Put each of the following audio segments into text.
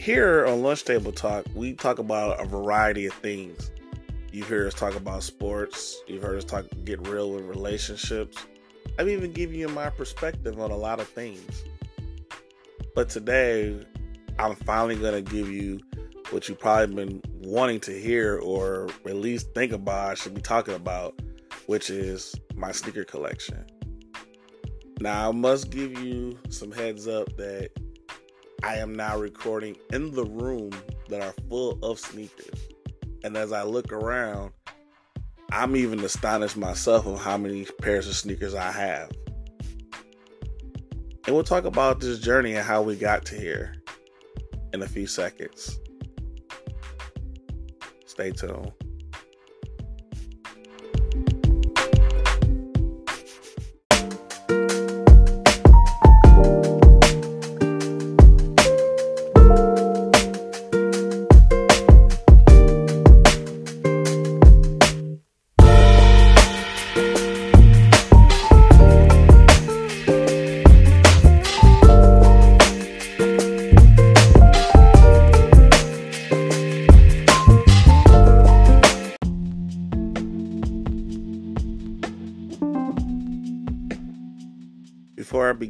Here on Lunch Table Talk, we talk about a variety of things. You've heard us talk about sports. You've heard us talk get real with relationships. I've even given you my perspective on a lot of things. But today, I'm finally going to give you what you've probably been wanting to hear or at least think about, I should be talking about, which is my sneaker collection. Now, I must give you some heads up that I am now recording in the room that are full of sneakers. And as I look around, I'm even astonished myself of how many pairs of sneakers I have. And we'll talk about this journey and how we got to here in a few seconds. Stay tuned.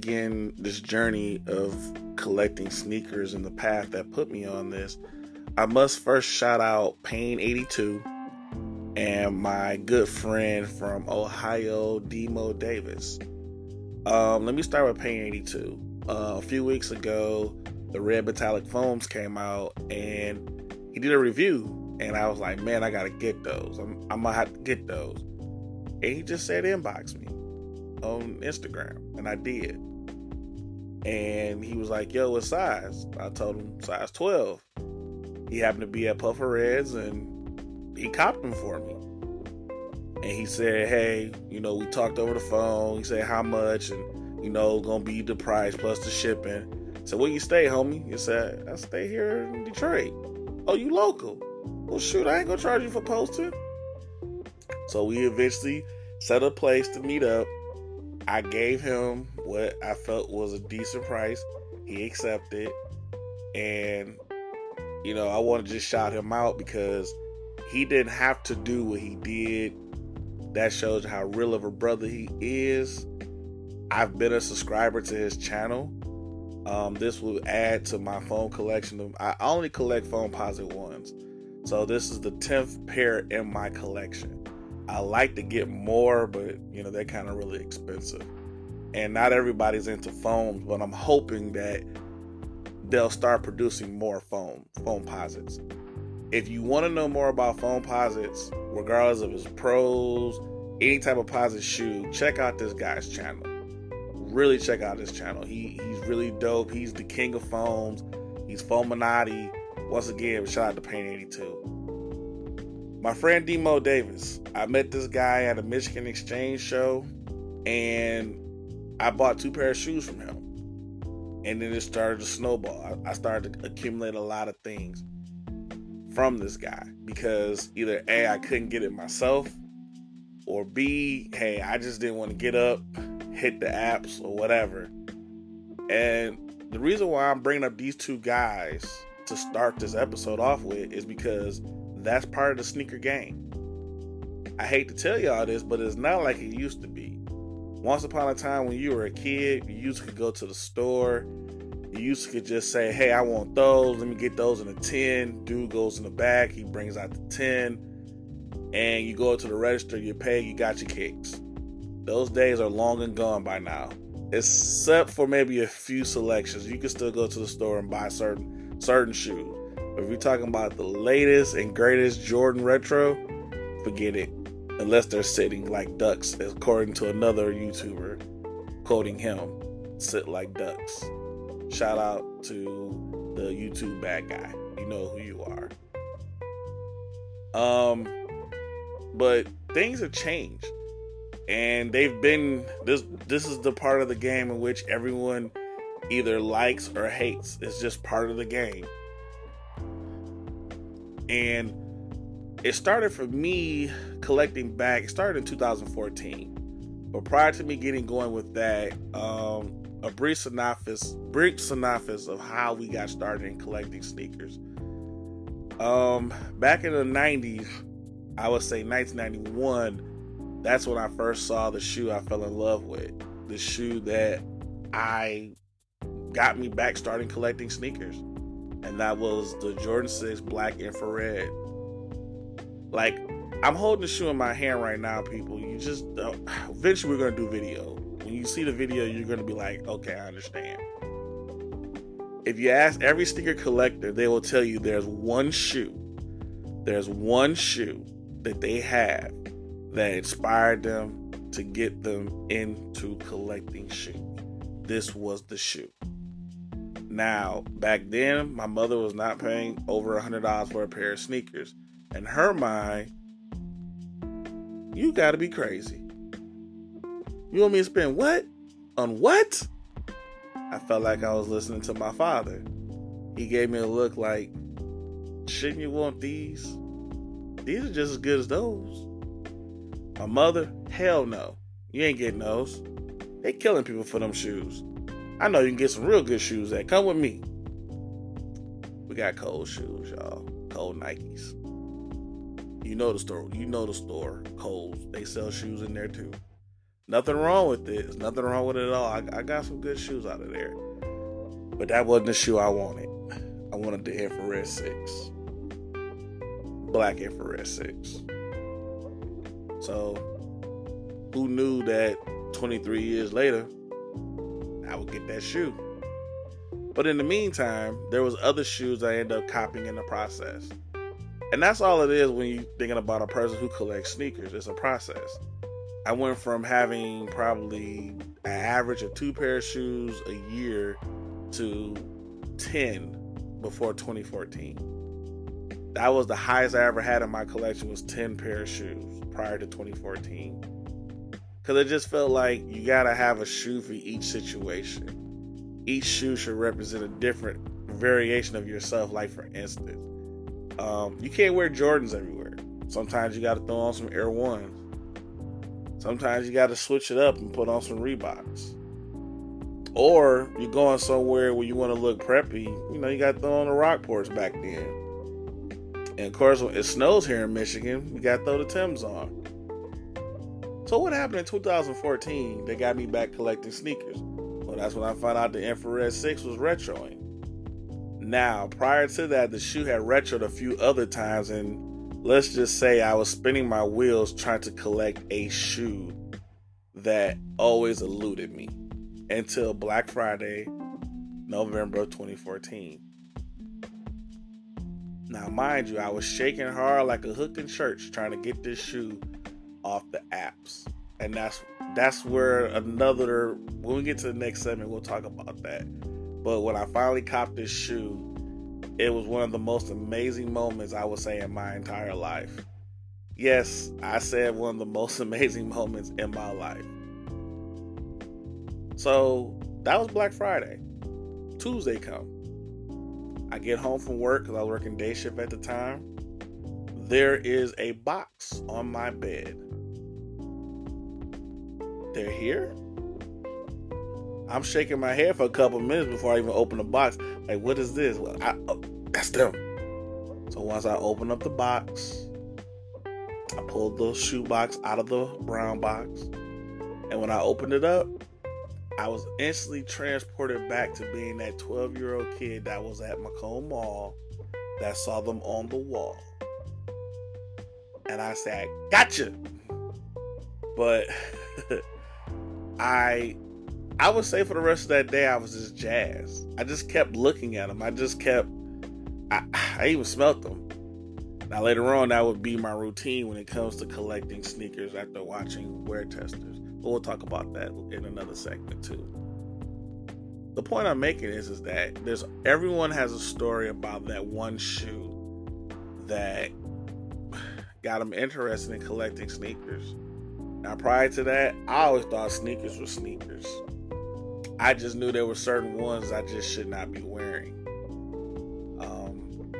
Begin this journey of collecting sneakers and the path that put me on this, I must first shout out Pain82 and my good friend from Ohio, Demo Davis. Um, let me start with Pain82. Uh, a few weeks ago, the red metallic foams came out and he did a review. And I was like, man, I gotta get those. I'm, I'm gonna have to get those. And he just said, inbox me on Instagram, and I did. And he was like, "Yo, what size?" I told him size 12. He happened to be at Puffer Reds, and he copped them for me. And he said, "Hey, you know, we talked over the phone. He said how much, and you know, gonna be the price plus the shipping." So where you stay, homie? He said, "I stay here in Detroit." Oh, you local? Well, shoot, I ain't gonna charge you for posting. So we eventually set a place to meet up I gave him what I felt was a decent price. He accepted. And, you know, I want to just shout him out because he didn't have to do what he did. That shows how real of a brother he is. I've been a subscriber to his channel. Um, this will add to my foam collection. I only collect Foamposite ones. So this is the 10th pair in my collection. I like to get more, but you know, they're kind of really expensive. And not everybody's into foams, but I'm hoping that they'll start producing more foam, Foamposites. If you want to know more about Foamposites, regardless of his pros, any type of posit shoe, check out this guy's channel. Really check out his channel. He he's really dope. He's the king of foams. He's Foaminati. Once again, shout out to Pain 82 my friend Demo Davis. I met this guy at a Michigan Exchange show, and I bought two pair of shoes from him. And then it started to snowball. I, started to accumulate a lot of things from this guy because either A, I couldn't get it myself, or B, hey, I just didn't want to get up, hit the apps, or whatever. And the reason why I'm bringing up these two guys to start this episode off with is because that's part of the sneaker game. I hate to tell y'all this, but it's not like it used to be. Once upon a time, when you were a kid, you used to go to the store. You used to just say, "Hey, I want those. Let me get those in a tin." Dude goes in the back. He brings out the tin, and you go to the register. You pay. You got your kicks. Those days are long and gone by now. Except for maybe a few selections, you can still go to the store and buy certain certain shoes. But If you're talking about the latest and greatest Jordan retro, forget it. Unless they're sitting like ducks, according to another YouTuber quoting him, sit like ducks. Shout out to the YouTube bad guy. You know who you are. Um, but things have changed, and they've been this. This is the part of the game in which everyone either likes or hates. It's just part of the game. And it started for me collecting back, it started in 2014. But prior to me getting going with that, um, a brief synopsis, brief synopsis of how we got started in collecting sneakers. Um, back in the '90s, I would say 1991. That's when I first saw the shoe I fell in love with. The shoe that I got me back starting collecting sneakers, and that was the Jordan 6 Black Infrared. Like, I'm holding the shoe in my hand right now, people. You just uh, eventually we're gonna do video. When you see the video, you're gonna be like, okay, I understand. If you ask every sneaker collector, they will tell you there's one shoe, there's one shoe that they have that inspired them to get them into collecting shoes. This was the shoe. Now, back then, my mother was not paying over a hundred dollars for a pair of sneakers. In her mind, you gotta be crazy. You want me to spend what? On what? I felt like I was listening to my father. He gave me a look like, shouldn't you want these? These are just as good as those. My mother, hell no. You ain't getting those. They killing people for them shoes. I know you can get some real good shoes that come with me. We got Kohl's shoes, y'all. Kohl's Nikes. You know the store. You know the store. Kohl's. They sell shoes in there too. Nothing wrong with it. There's nothing wrong with it at all. I, I got some good shoes out of there. But that wasn't the shoe I wanted. I wanted the infrared six. Black infrared six. So who knew that 23 years later I would get that shoe? But in the meantime, there was other shoes I ended up copying in the process. And that's all it is when you're thinking about a person who collects sneakers. It's a process. I went from having probably an average of two pair of shoes a year to 10 before 2014. That was the highest I ever had in my collection was 10 pair of shoes prior to 2014. Cause it just felt like you gotta have a shoe for each situation. Each shoe should represent a different variation of yourself. Like for instance, um, you can't wear Jordans everywhere. Sometimes you gotta throw on some Air Ones. Sometimes you gotta switch it up and put on some Reeboks. Or you're going somewhere where you want to look preppy, you know, you got to throw on the Rockports back then. And of course, when it snows here in Michigan, you got to throw the Tims on. So what happened in 2014 that got me back collecting sneakers? Well, that's when I found out the Infrared 6 was retroing. Now, prior to that, the shoe had retroed a few other times, and let's just say I was spinning my wheels trying to collect a shoe that always eluded me until Black Friday, November of 2014. Now, mind you, I was shaking hard like a hook in church trying to get this shoe off the apps. And that's that's where another when we get to the next segment we'll talk about that. But when I finally copped this shoe, it was one of the most amazing moments I would say in my entire life. Yes, I said one of the most amazing moments in my life. So that was Black Friday. Tuesday come. I get home from work because I was working day shift at the time. There is a box on my bed. They're here. I'm shaking my head for a couple minutes before I even open the box. Like, what is this? Well, I, oh, that's them. So once I open up the box, I pulled the shoe box out of the brown box. And when I opened it up, I was instantly transported back to being that 12 year old kid that was at Macomb Mall that saw them on the wall. And I said, gotcha. But I I would say for the rest of that day I was just jazzed. I just kept looking at them. I just kept I, I even smelt them. Now later on that would be my routine when it comes to collecting sneakers after watching wear testers. But we'll talk about that in another segment too. The point I'm making is, is that there's everyone has a story about that one shoe that got them interested in collecting sneakers. Now, prior to that, I always thought sneakers were sneakers. I just knew there were certain ones I just should not be wearing. Um,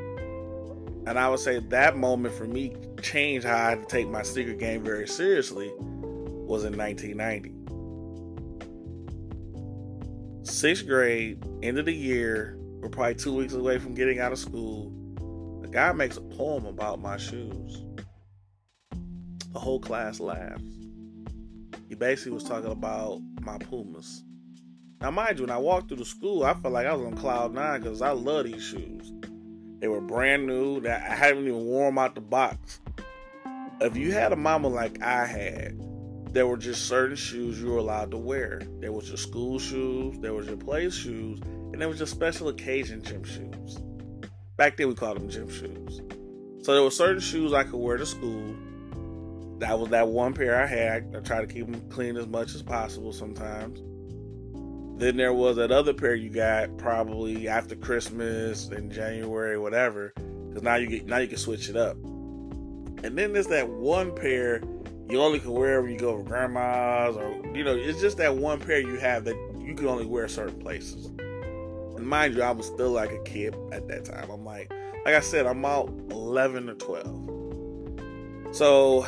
and I would say that moment for me changed how I had to take my sneaker game very seriously was in 1990. sixth grade, end of the year, we're probably two weeks away from getting out of school. The guy makes a poem about my shoes. The whole class laughs. He basically was talking about my Pumas. Now, mind you, when I walked through the school, I felt like I was on cloud nine because I love these shoes. They were brand new. That I haven't even worn them out the box. If you had a mama like I had, there were just certain shoes you were allowed to wear. There was your school shoes, there was your play shoes, and there was your special occasion gym shoes. Back then we called them gym shoes. So there were certain shoes I could wear to school. That was that one pair I had. I try to keep them clean as much as possible sometimes. Then there was that other pair you got probably after Christmas in January, whatever. Because now you get now you can switch it up. And then there's that one pair you only can wear when you go to grandma's or you know, it's just that one pair you have that you can only wear certain places. And mind you, I was still like a kid at that time. I'm like, like I said, I'm out 11 or 12. So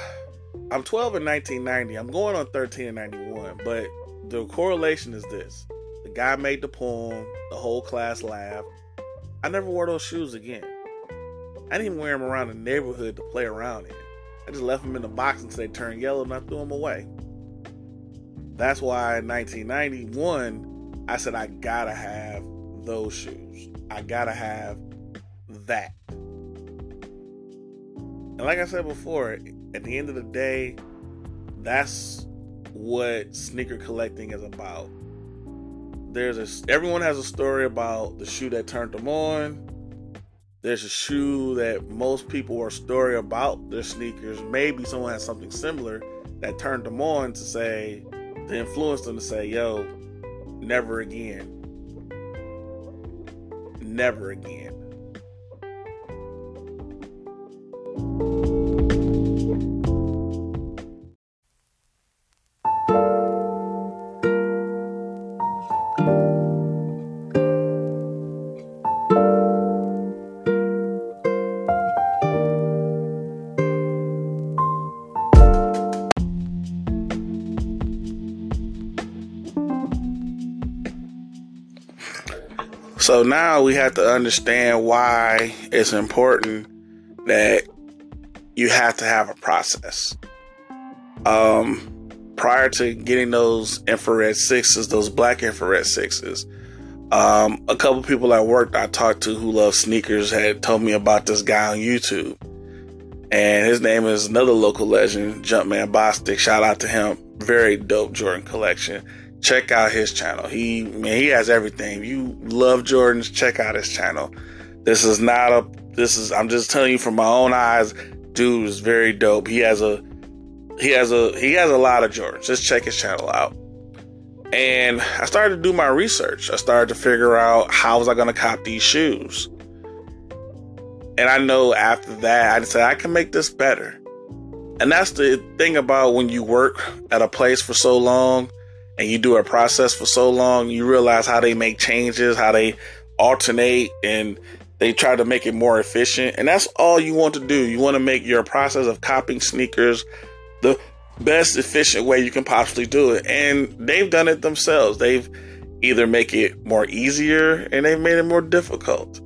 I'm 12 in 1990. I'm going on 13 in 91. But the correlation is this guy made the poem, the whole class laughed. I never wore those shoes again. I didn't even wear them around the neighborhood to play around in. I just left them in the box until they turned yellow and I threw them away. That's why in 1991, I said, I gotta have those shoes. I gotta have that. And like I said before, at the end of the day, that's what sneaker collecting is about there's a everyone has a story about the shoe that turned them on. There's a shoe that most people are story about their sneakers. Maybe someone has something similar that turned them on to say to influence them to say, "Yo, never again, never again." So now we have to understand why it's important that you have to have a process. Um, prior to getting those infrared sixes, those black infrared sixes, um, a couple people at work I talked to who love sneakers had told me about this guy on YouTube. And his name is another local legend, Jumpman Bostic. Shout out to him. Very dope Jordan collection check out his channel. He man, he has everything. You love Jordans, check out his channel. This is not a this is I'm just telling you from my own eyes, dude is very dope. He has a he has a he has a lot of Jordans. Just check his channel out. And I started to do my research. I started to figure out how was I gonna cop these shoes. And I know after that, I said I can make this better. And that's the thing about when you work at a place for so long and you do a process for so long, you realize how they make changes, how they alternate, and they try to make it more efficient. And that's all you want to do. You want to make your process of copying sneakers the best efficient way you can possibly do it. And they've done it themselves. They've either make it more easier and they've made it more difficult.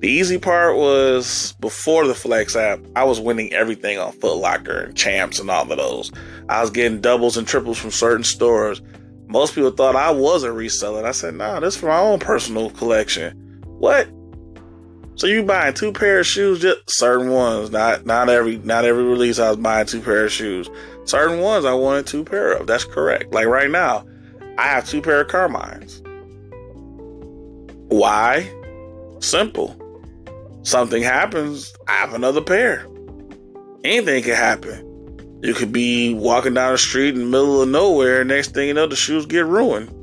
The easy part was before the Flex app, I was winning everything on Foot Locker and Champs and all of those. I was getting doubles and triples from certain stores. Most people thought I was a reseller. I said, nah, this is for my own personal collection. What? So you buying two pair of shoes, just certain ones, not not every not every release I was buying two pair of shoes. Certain ones I wanted two pair of. That's correct. Like right now, I have two pair of Carmines. Why? Simple something happens, I have another pair. Anything can happen. You could be walking down the street in the middle of nowhere, next thing you know, the shoes get ruined.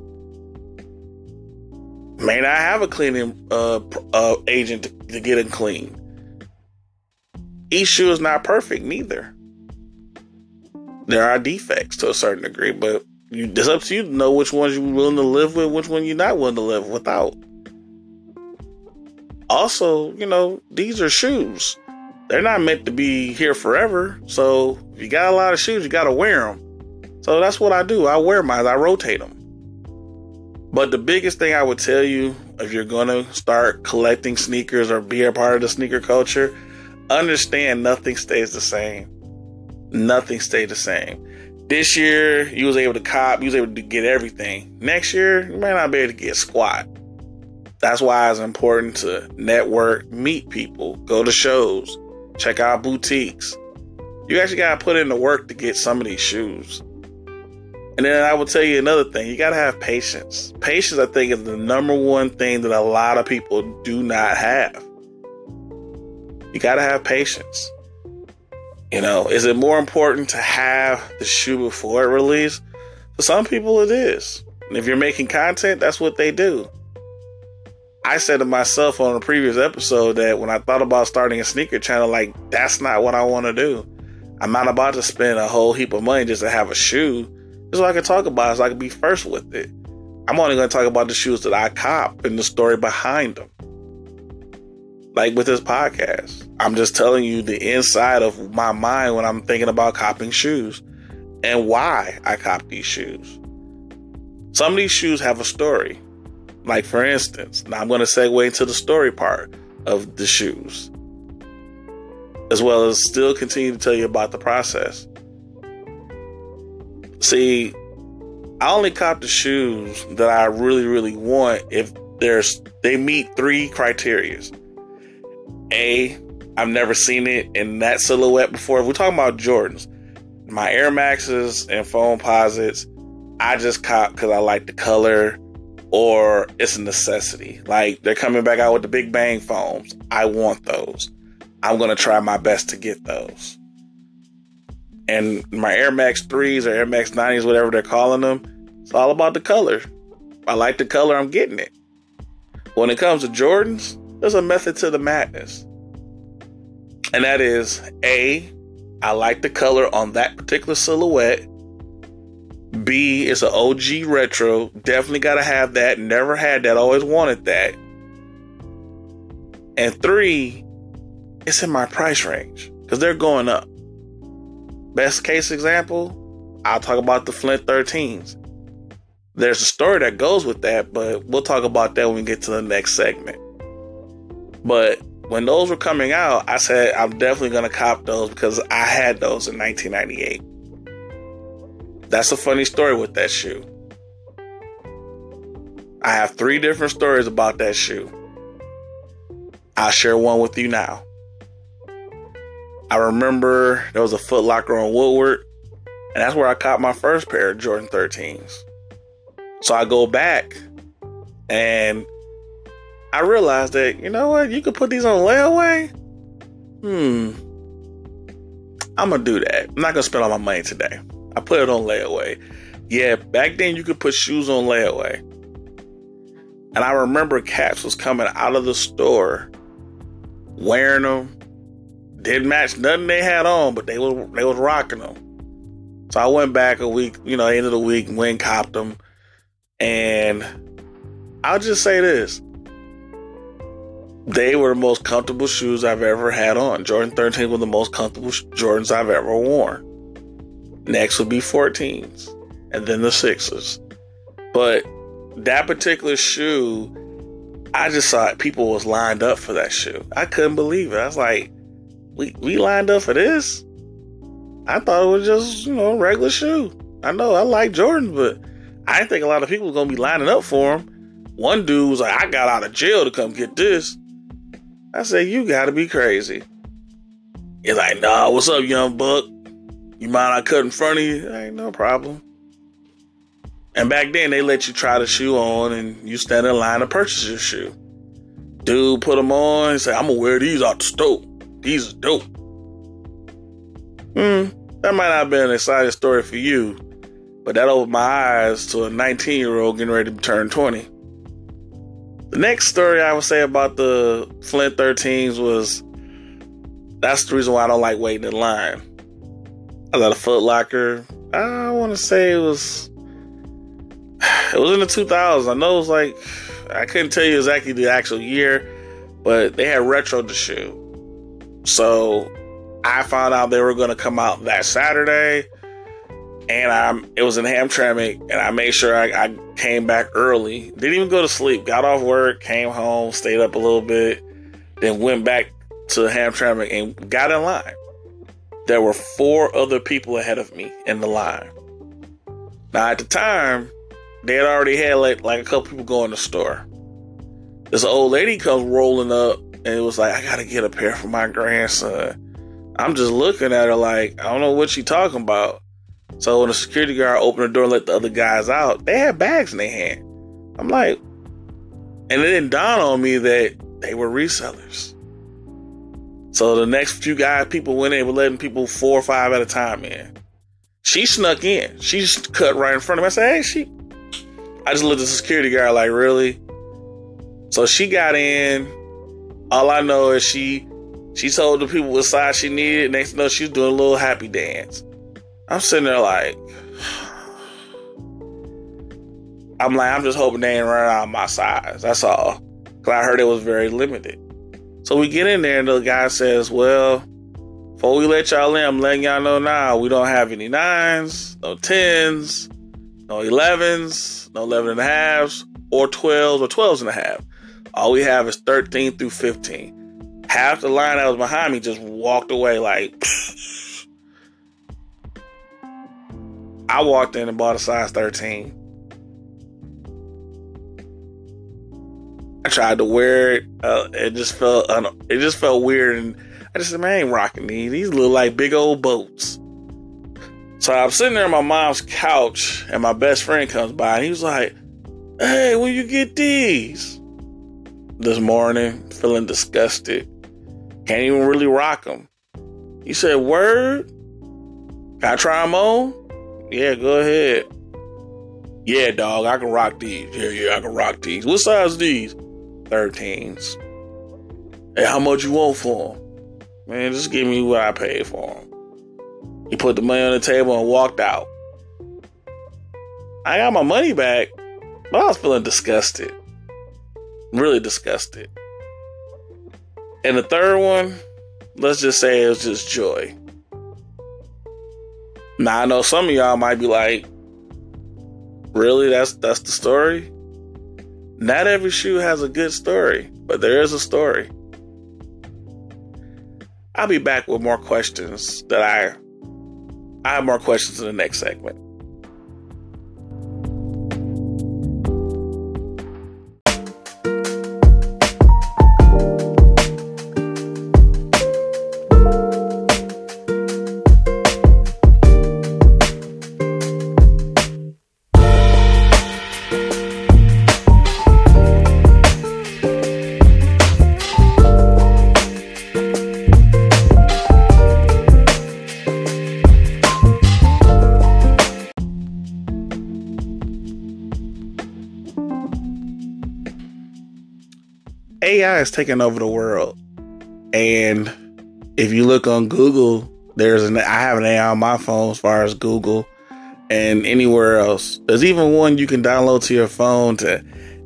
May not have a cleaning uh, uh, agent to, to get them clean. Each shoe is not perfect, neither. There are defects to a certain degree, but you, it's up to you to know which ones you're willing to live with, which one you're not willing to live without also, you know, these are shoes. They're not meant to be here forever. So if you got a lot of shoes, you got to wear them. So that's what I do. I wear mine. I rotate them. But the biggest thing I would tell you if you're going to start collecting sneakers or be a part of the sneaker culture, understand nothing stays the same. Nothing stays the same. This year, you was able to cop, you was able to get everything. Next year, you might not be able to get squat. That's why it's important to network, meet people, go to shows, check out boutiques. You actually got to put in the work to get some of these shoes. And then I will tell you another thing you got to have patience. Patience, I think, is the number one thing that a lot of people do not have. You got to have patience. You know, is it more important to have the shoe before it release? For some people, it is. And if you're making content, that's what they do. I said to myself on a previous episode that when I thought about starting a sneaker channel, like, that's not what I want to do. I'm not about to spend a whole heap of money just to have a shoe is what I can talk about, so I can be first with it. I'm only going to talk about the shoes that I cop and the story behind them. Like with this podcast, I'm just telling you the inside of my mind when I'm thinking about copping shoes and why I cop these shoes. Some of these shoes have a story. Like, for instance, now I'm going to segue into the story part of the shoes, as well as still continue to tell you about the process. See, I only cop the shoes that I really, really want if there's they meet three criterias. A, I've never seen it in that silhouette before. If we're talking about Jordans, my Air Maxes and Foamposites, I just cop because I like the color or it's a necessity. Like they're coming back out with the Big Bang foams. I want those. I'm gonna try my best to get those. And my Air Max 3s or Air Max 90s, whatever they're calling them, it's all about the color. I like the color, I'm getting it. When it comes to Jordans, there's a method to the madness. And that is A, I like the color on that particular silhouette. B, it's an OG retro. Definitely got to have that. Never had that. Always wanted that. And three, it's in my price range because they're going up. Best case example, I'll talk about the Flint 13s. There's a story that goes with that, but we'll talk about that when we get to the next segment. But when those were coming out, I said I'm definitely going to cop those because I had those in 1998. That's a funny story with that shoe. I have three different stories about that shoe. I'll share one with you now. I remember there was a Foot Locker on Woodward, and that's where I caught my first pair of Jordan 13s. So I go back and I realized that, you know what, you could put these on layaway. Hmm. I'm gonna do that. I'm not gonna spend all my money today. I put it on layaway. Yeah, back then you could put shoes on layaway. And I remember Caps was coming out of the store wearing them didn't match nothing they had on, but they were they was rocking them. So I went back a week, you know, end of the week, went copped them. And I'll just say this. They were the most comfortable shoes I've ever had on. Jordan 13 were the most comfortable Jordans I've ever worn. Next would be 14s and then the sixes. But that particular shoe, I just saw people was lined up for that shoe. I couldn't believe it. I was like, we we lined up for this. I thought it was just, you know, a regular shoe. I know I like Jordans, but I think a lot of people was gonna be lining up for them. One dude was like, I got out of jail to come get this. I said, You gotta be crazy. He's like, nah, what's up, young buck? You mind I cut in front of you? Ain't no problem. And back then, they let you try the shoe on and you stand in line to purchase your shoe. Dude put them on and said, I'm gonna wear these out the stove. These are dope. Hmm, that might not have been an exciting story for you, but that opened my eyes to a 19 year old getting ready to turn 20. The next story I would say about the Flint 13s was that's the reason why I don't like waiting in line. I was at a Foot Locker. I want to say it was it was in the 2000s. I know it was like I couldn't tell you exactly the actual year, but they had retro the shoe. So I found out they were going to come out that Saturday. and I'm it was in Hamtramck, and I made sure I, I came back early. Didn't even go to sleep. Got off work, came home, stayed up a little bit, then went back to Hamtramck and got in line. There were four other people ahead of me in the line. Now at the time, they had already had like like a couple people go in the store. This old lady comes rolling up and it was like, I gotta get a pair for my grandson. I'm just looking at her like, I don't know what she talking about. So when the security guard opened the door and let the other guys out, they had bags in their hand. I'm like, and it didn't dawn on me that they were resellers. So the next few guys, people went in, were letting people four or five at a time in. She snuck in. She just cut right in front of me. I said, hey, she. I just looked at the security guard like, really? So she got in. All I know is she she told the people what size she needed. Next know she was doing a little happy dance. I'm sitting there like, I'm like, I'm just hoping they ain't running out of my size. That's all. Cause I heard it was very limited. So we get in there and the guy says, well, before we let y'all in, I'm letting y'all know now, we don't have any nines, no tens, no 11s, no 11 and a halves, or 12s or 12s and a half. All we have is 13 through 15. Half the line that was behind me just walked away like, I walked in and bought a size 13. I tried to wear it. Uh, it just felt it just felt weird, and I just said, "Man, I ain't rocking these. These look like big old boats." So I'm sitting there on my mom's couch, and my best friend comes by, and he was like, "Hey, will you get these?" This morning, feeling disgusted, can't even really rock them. He said, "Word, can I try them on?" Yeah, go ahead. Yeah, dog, I can rock these. Yeah, yeah, I can rock these. What size these? 13s. Hey, how much you want for them? Man, just give me what I paid for them. He put the money on the table and walked out. I got my money back, but I was feeling disgusted. Really disgusted. And the third one, let's just say it was just joy. Now I know some of y'all might be like, really? That's that's the story? Not every shoe has a good story, but there is a story. I'll be back with more questions that I I have more questions in the next segment. AI is taking over the world. And if you look on Google, there's an I have an AI on my phone as far as Google and anywhere else. There's even one you can download to your phone to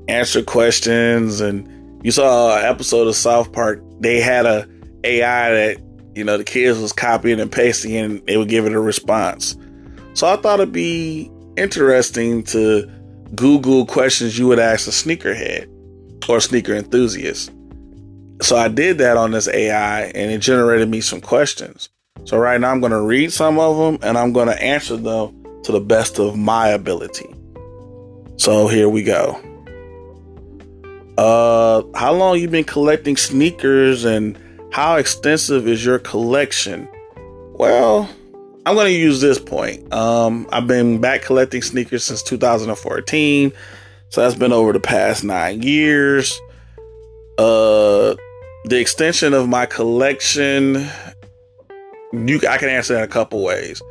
answer questions. And you saw an episode of South Park. They had a AI that you know the kids was copying and pasting, and they would give it a response. So I thought it'd be interesting to Google questions you would ask a sneakerhead or sneaker enthusiast. So I did that on this AI and it generated me some questions. So right now I'm going to read some of them and I'm going to answer them to the best of my ability. So here we go. Uh, how long you been collecting sneakers and how extensive is your collection? Well, I'm going to use this point. Um, I've been back collecting sneakers since 2014. So that's been over the past nine years. Uh, the extension of my collection, you I can answer that a couple ways.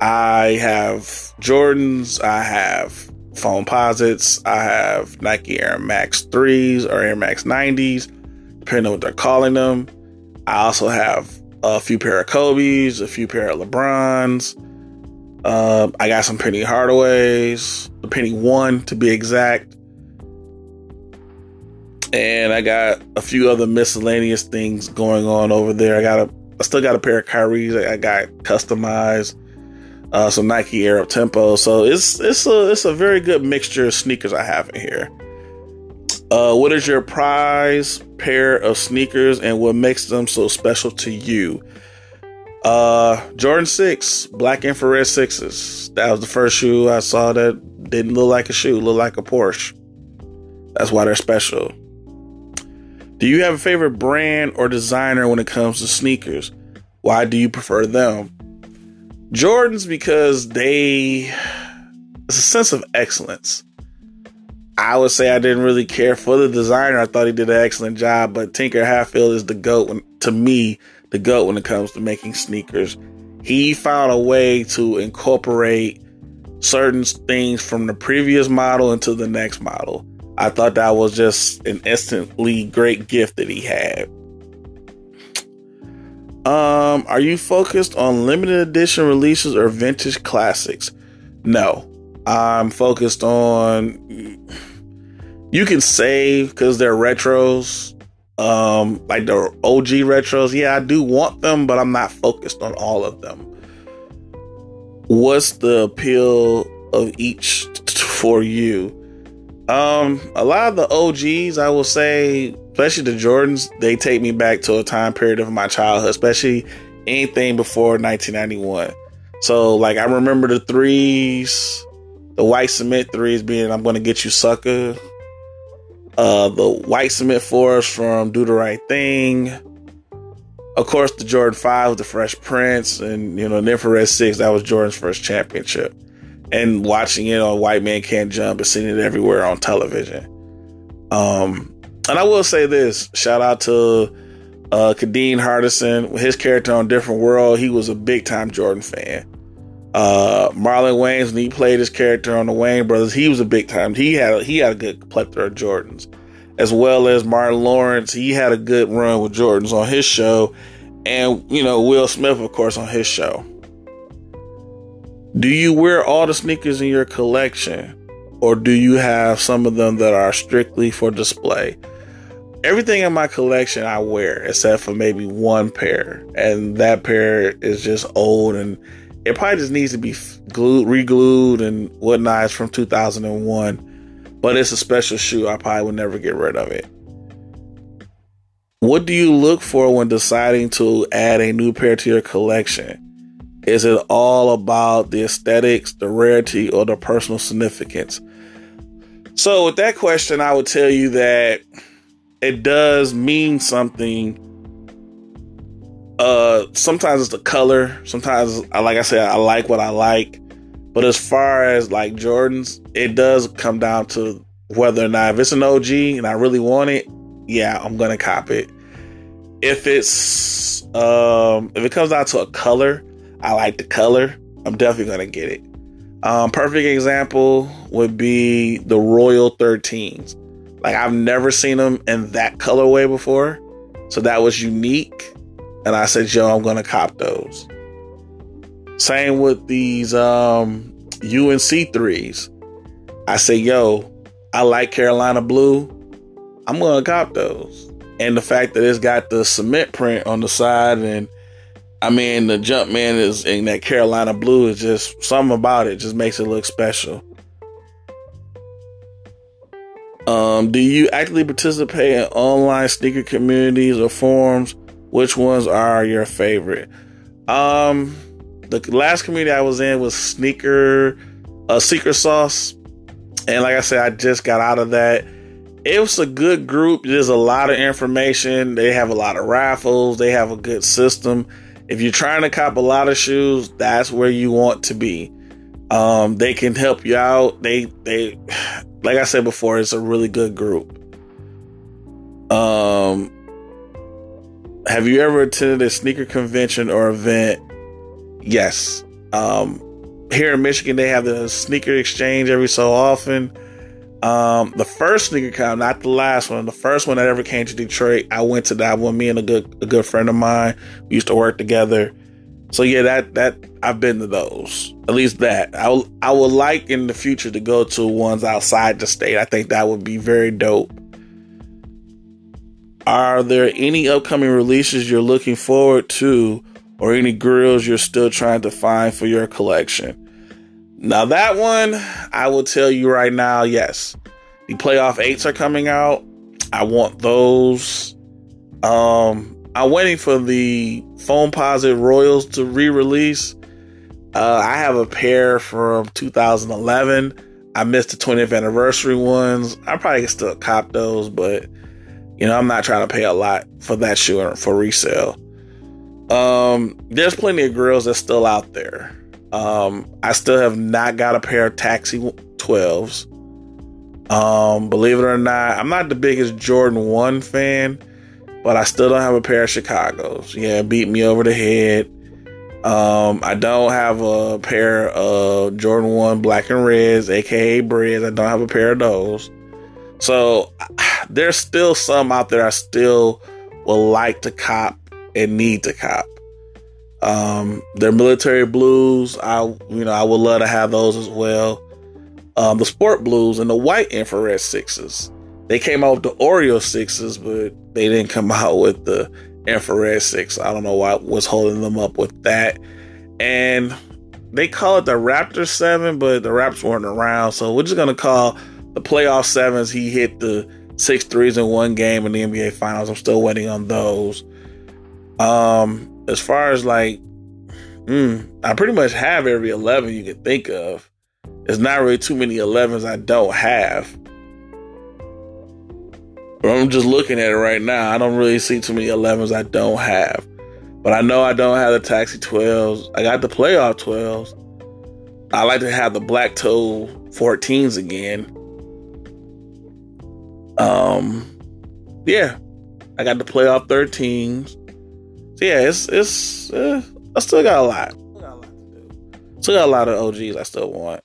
I have Jordans, I have Foamposites, I have Nike Air Max 3s or Air Max 90s, depending on what they're calling them. I also have a few pair of Kobe's, a few pair of LeBrons. Uh, I got some Penny Hardaways, the Penny One to be exact. And I got a few other miscellaneous things going on over there. I got a, I still got a pair of Kyrie's I got customized. uh, some Nike Air Up Tempo. So it's it's a it's a very good mixture of sneakers I have in here. Uh, what is your prize pair of sneakers and what makes them so special to you? Uh, Jordan 6, black infrared sixes. That was the first shoe I saw that didn't look like a shoe, looked like a Porsche. That's why they're special. Do you have a favorite brand or designer when it comes to sneakers? Why do you prefer them? Jordans because they it's a sense of excellence. I would say I didn't really care for the designer. I thought he did an excellent job, but Tinker Hatfield is the goat to me, the goat when it comes to making sneakers. He found a way to incorporate certain things from the previous model into the next model. I thought that was just an instantly great gift that he had. Um, are you focused on limited edition releases or vintage classics? No. I'm focused on you can say because they're retros, um, like the OG retros. Yeah, I do want them, but I'm not focused on all of them. What's the appeal of each for you? Um, a lot of the OGs, I will say, especially the Jordans, they take me back to a time period of my childhood, especially anything before 1991. So, like, I remember the threes, the white cement threes being "I'm gonna get you, sucker." Uh, the white cement fours from "Do the Right Thing." Of course, the Jordan Five, with the Fresh Prince, and you know, the Infrared Six. That was Jordan's first championship and watching it on White Man Can't Jump and seeing it everywhere on television. Um, and I will say this: shout out to uh, Kadeem Hardison, his character on Different World. He was a big time Jordan fan. Uh, Marlon Wayans, when he played his character on the Wayans Brothers, he was a big time. He had a, he had a good plethora of Jordans, as well as Martin Lawrence. He had a good run with Jordans on his show, and you know Will Smith, of course, on his show. Do you wear all the sneakers in your collection? Or do you have some of them that are strictly for display? Everything in my collection I wear, except for maybe one pair. And that pair is just old and it probably just needs to be glued, re-glued and whatnot. It's from 2001. But it's a special shoe. I probably would never get rid of it. What do you look for when deciding to add a new pair to your collection? Is it all about the aesthetics, the rarity, or the personal significance? So, with that question, I would tell you that it does mean something. Uh, sometimes it's the color. Sometimes, like I said, I like what I like. But as far as like Jordans, it does come down to whether or not if it's an OG and I really want it, yeah, I'm gonna cop it. If it's um, if it comes down to a color, I like the color. I'm definitely gonna get it. Um, perfect example would be the Royal 13s. Like I've never seen them in that colorway before, so that was unique. And I said, "Yo, I'm gonna cop those." Same with these um, UNC threes. I say, "Yo, I like Carolina blue. I'm gonna cop those." And the fact that it's got the cement print on the side and I mean, the Jumpman is in that Carolina blue is just something about it just makes it look special. Um, do you actively participate in online sneaker communities or forums? Which ones are your favorite? Um, the last community I was in was sneaker, uh, secret sauce, and like I said, I just got out of that. It was a good group. There's a lot of information. They have a lot of raffles. They have a good system if you're trying to cop a lot of shoes, that's where you want to be. Um, they can help you out. They they like I said before, it's a really good group. Um, have you ever attended a sneaker convention or event? Yes. Um, here in Michigan, they have the sneaker exchange every so often. Um, the first sneaker con, not the last one, the first one that ever came to Detroit, I went to that one. Me and a good a good friend of mine we used to work together. So yeah, that that I've been to those. At least that I will, I would like in the future to go to ones outside the state. I think that would be very dope. Are there any upcoming releases you're looking forward to, or any grails you're still trying to find for your collection. Now, that one, I will tell you right now yes, the playoff eights are coming out. I want those. Um, I'm waiting for the Foamposite Royals to re release. Uh, I have a pair from 2011. I missed the 20th anniversary ones. I probably still cop those, but you know, I'm not trying to pay a lot for that shoe for resale. Um, there's plenty of grails that's still out there. Um, I still have not got a pair of Taxi 12s. Um, believe it or not, I'm not the biggest Jordan 1 fan, but I still don't have a pair of Chicago's. Yeah, beat me over the head. Um, I don't have a pair of Jordan 1 black and reds, aka Breds. I don't have a pair of those. So there's still some out there I still will like to cop and need to cop. Um, their military blues, I you know I would love to have those as well. Um, the sport blues and the white infrared sixes. They came out with the Oreo sixes, but they didn't come out with the infrared six. I don't know what was holding them up with that. And they call it the Raptor seven, but the Raptors weren't around, so we're just gonna call the playoff sevens. He hit the six threes in one game in the NBA Finals. I'm still waiting on those. Um, as far as like, mm, I pretty much have every 11 you can think of. There's not really too many 11s I don't have. But I'm just looking at it right now. I don't really see too many 11s I don't have. But I know I don't have the Taxi 12s. I got the playoff 12s. I like to have the Black Toe 14s again. Um, yeah, I got the playoff 13s yeah, it's it's uh, I still got a lot. Still got a lot of OGs I still want.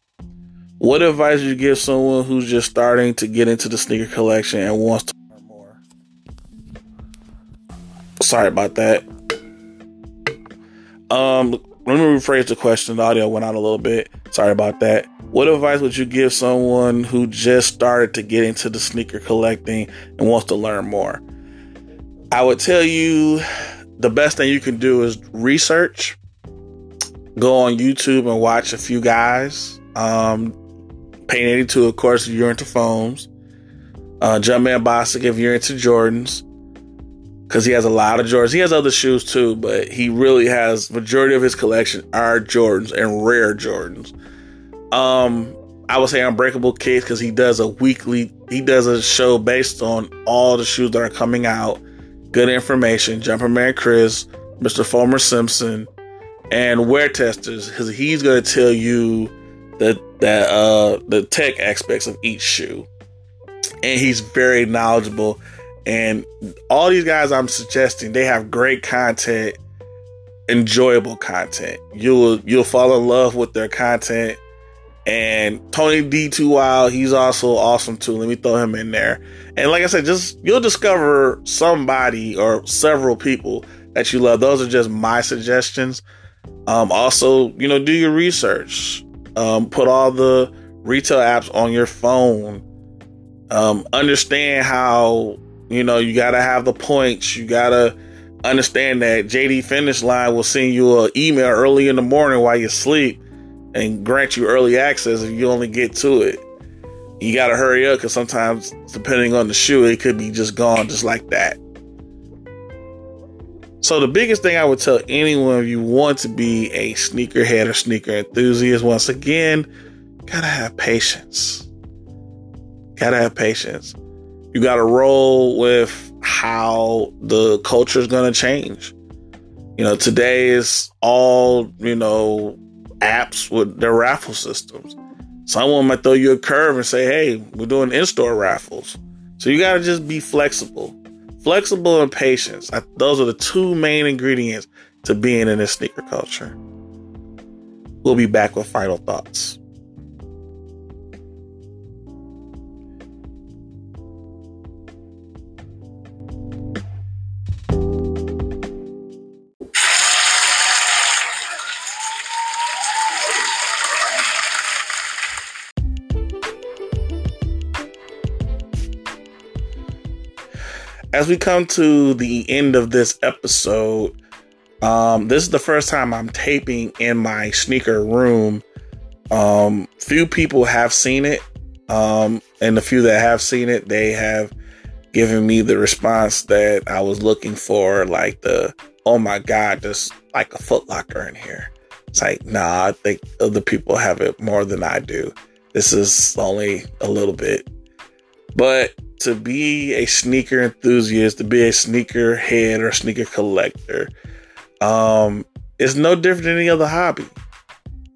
What advice would you give someone who's just starting to get into the sneaker collection and wants to learn more? Sorry about that. Um, let me rephrase the question. The audio went out a little bit. Sorry about that. What advice would you give someone who just started to get into the sneaker collecting and wants to learn more? I would tell you the best thing you can do is research. Go on YouTube and watch a few guys. Um, Pain 82, of course, if you're into foams. Uh, Jumpman Bostic, if you're into Jordans. Because he has a lot of Jordans. He has other shoes too, but he really has majority of his collection are Jordans and rare Jordans. Um, I would say Unbreakable Kicks because he does a weekly, he does a show based on all the shoes that are coming out good information. Jumper Man Chris, Mr. Foamer Simpson, and Wear Testers, because he's going to tell you the that uh the tech aspects of each shoe, and he's very knowledgeable. And all these guys I'm suggesting, they have great content, enjoyable content. You'll you'll fall in love with their content. And Tony D Two Wild, he's also awesome too. Let me throw him in there. And like I said, just you'll discover somebody or several people that you love. Those are just my suggestions. Um, also, you know, do your research. Um, put all the retail apps on your phone. Um, understand how you know you gotta have the points. You gotta understand that JD Finish Line will send you an email early in the morning while you sleep and grant you early access if you only get to it you got to hurry up because sometimes, depending on the shoe, it could be just gone just like that. So, the biggest thing I would tell anyone if you want to be a sneakerhead or sneaker enthusiast, once again, gotta have patience. Gotta have patience. You gotta roll with how the culture is gonna change. You know, today is all, you know, apps with their raffle systems someone might throw you a curve and say, hey, we're doing in store raffles. So you got to just be flexible. Flexible and patience. Those are the two main ingredients to being in this sneaker culture. We'll be back with final thoughts. As we come to the end of this episode, Um, this is the first time I'm taping in my sneaker room. Um, few people have seen it. Um, and the few that have seen it, they have given me the response that I was looking for, like the, oh my God, there's like a footlocker in here. It's like, nah, I think other people have it more than I do. This is only a little bit. But to be a sneaker enthusiast, to be a sneaker head or sneaker collector, um, it's no different than any other hobby.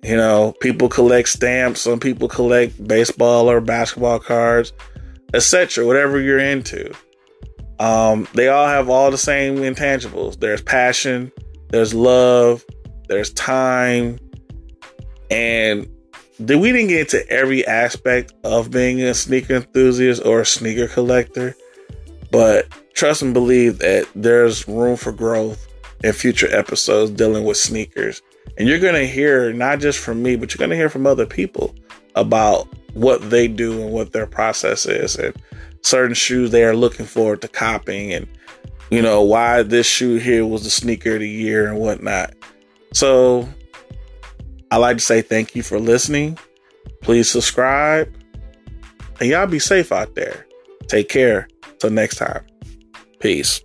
You know, people collect stamps, some people collect baseball or basketball cards, etc. Whatever you're into. Um, they all have all the same intangibles. There's passion, there's love, there's time, and we didn't get into every aspect of being a sneaker enthusiast or a sneaker collector, but trust and believe that there's room for growth in future episodes dealing with sneakers. And you're going to hear not just from me, but you're going to hear from other people about what they do and what their process is and certain shoes they are looking forward to copying and you know why this shoe here was the sneaker of the year and whatnot. So I like to say thank you for listening. Please subscribe. And y'all be safe out there. Take care. Till next time. Peace.